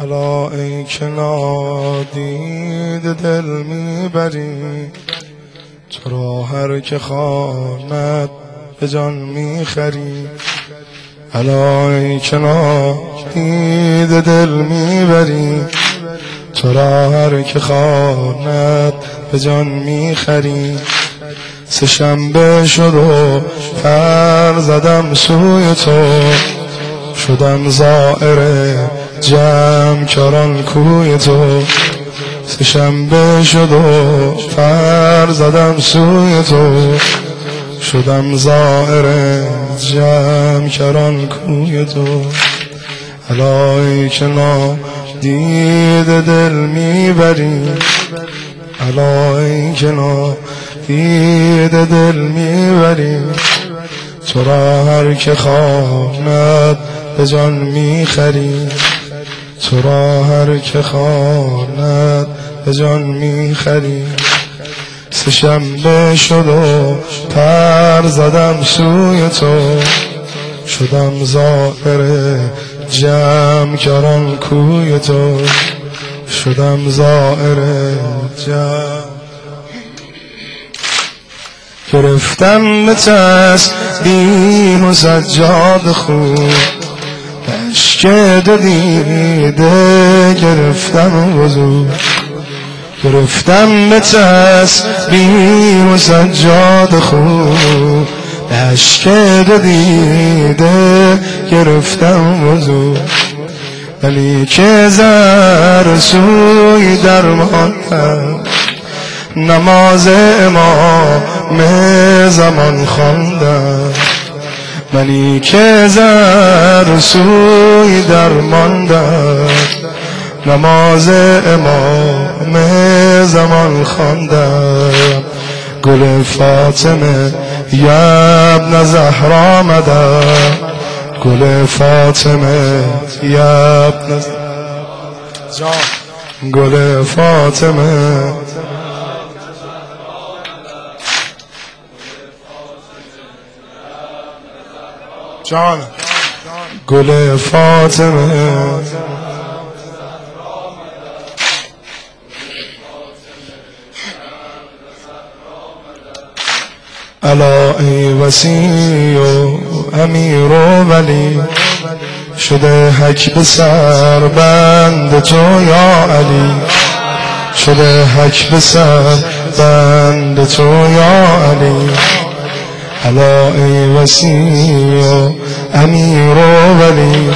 الا ای که نادید دل می‌بری تو را هر که خواند به جان می‌خری. الا ای که نادید دل می‌بری تو را هر که خواند به جان می‌خری. سه شنبه شد و پر زدم سوی تو شدم زائر جمع کران کوی تو سه شنبه شد و پر زدم سوی تو. شدم زائر جمع کران کوی تو. علای که دید دل می‌بری. علای که دید دل می‌بری. تو را هر که خواند به جان می‌خری. تو را هر که خواند به جان می‌خری. سه شنبه شد و پر زدم سوی تو. شدم زائر جمع کران کوی تو. شدم زائر جمع. گرفتم به تسبیح و سجاد خود عشق دیده گرفتم وضو؟ گرفتم به تسبیح و سجاد خود عشق دیده گرفتم وضو. ولی که زر سوی درمان نماز امام زمان خواندم. منی که زر سوی درماندم نماز امام زمان خواندم. گل فاطمه یبن زهرا آمدم. گل فاطمه یبن گل فاطمه جان. گل فاطمه. الا ای وسی و امیر و ولی. شده حک به سر بند تو یا علی. شده حک به سر بند تو یا علی. الا ای وسی و امیر و ولی.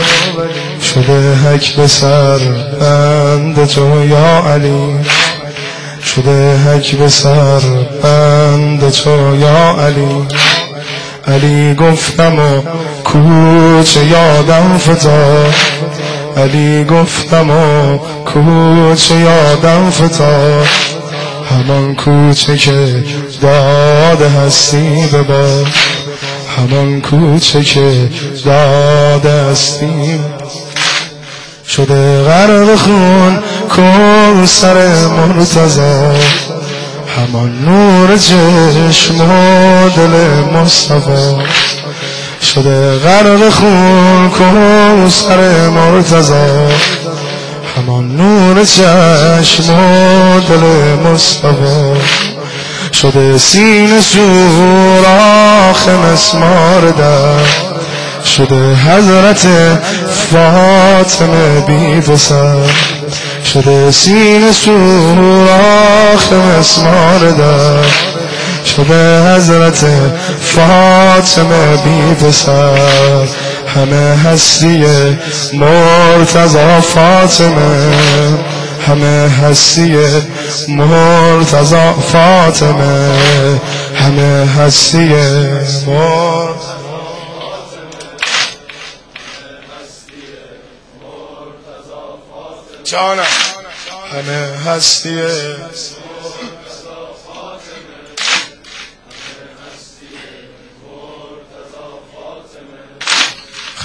شده حک به سر بند تو یا علی. شده حک به سر بند تو یا علی. علی گفتم و کوچه یادم فتا. علی گفتم و کوچه یادم فتا. همان کوچه که داد هستی به باد همان کوچه که داد هستی. شده غرق خون کن سر مرتضا همان نور چشم و دل مصطفی. شده غرق خون کن سر مرتضا همان نور چشم و دل مصطفی. شده سین سوراخ مسمار در. شده حضرت فاطمه بی پسر شده سین سوراخ مسمار در. شده حضرت فاطمه بی پسر همه هستی مرتضا فاطمه. همه هستی مرتضا فاطمه. همه هستی مرتضا جانم. همه هستی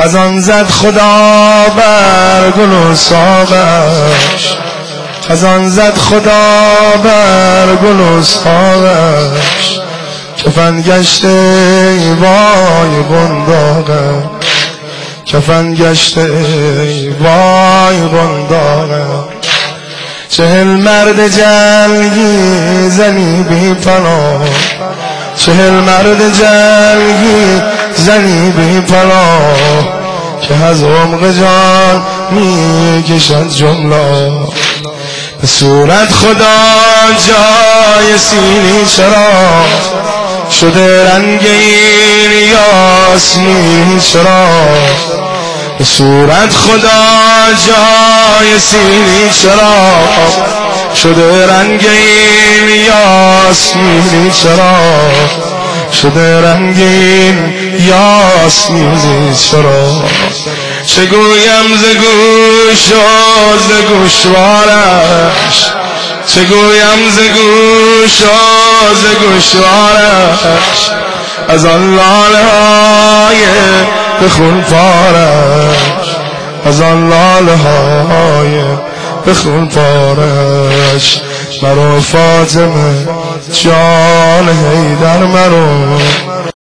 خزان زد خدا بر گل و ساغش خزان زد خدا بر گل و ساغش کفن گشته وای بنداغش کفن گشته وای بنداغش داغم چهل مرد جنگی زنی بی پناه. چهل مرد جنگی زنی بی پناه. که از عمق جان می کشد جمله. به صورت خدا جای سینی چرا؟ شده رنگ این یاسمین چرا؟ به صورت خدا جای سینی چرا؟ شده رنگ این یاسمینی چرا؟ شده رنگین یاسمینی چرا چه گویم ز گوش و ز گوشوارش؟ چه گویم ز گوش و ز گوشوارش؟ از آن لاله های به خون پارش. از آن لاله های به خون پارش. مرا فاطمه جان هیدر مرو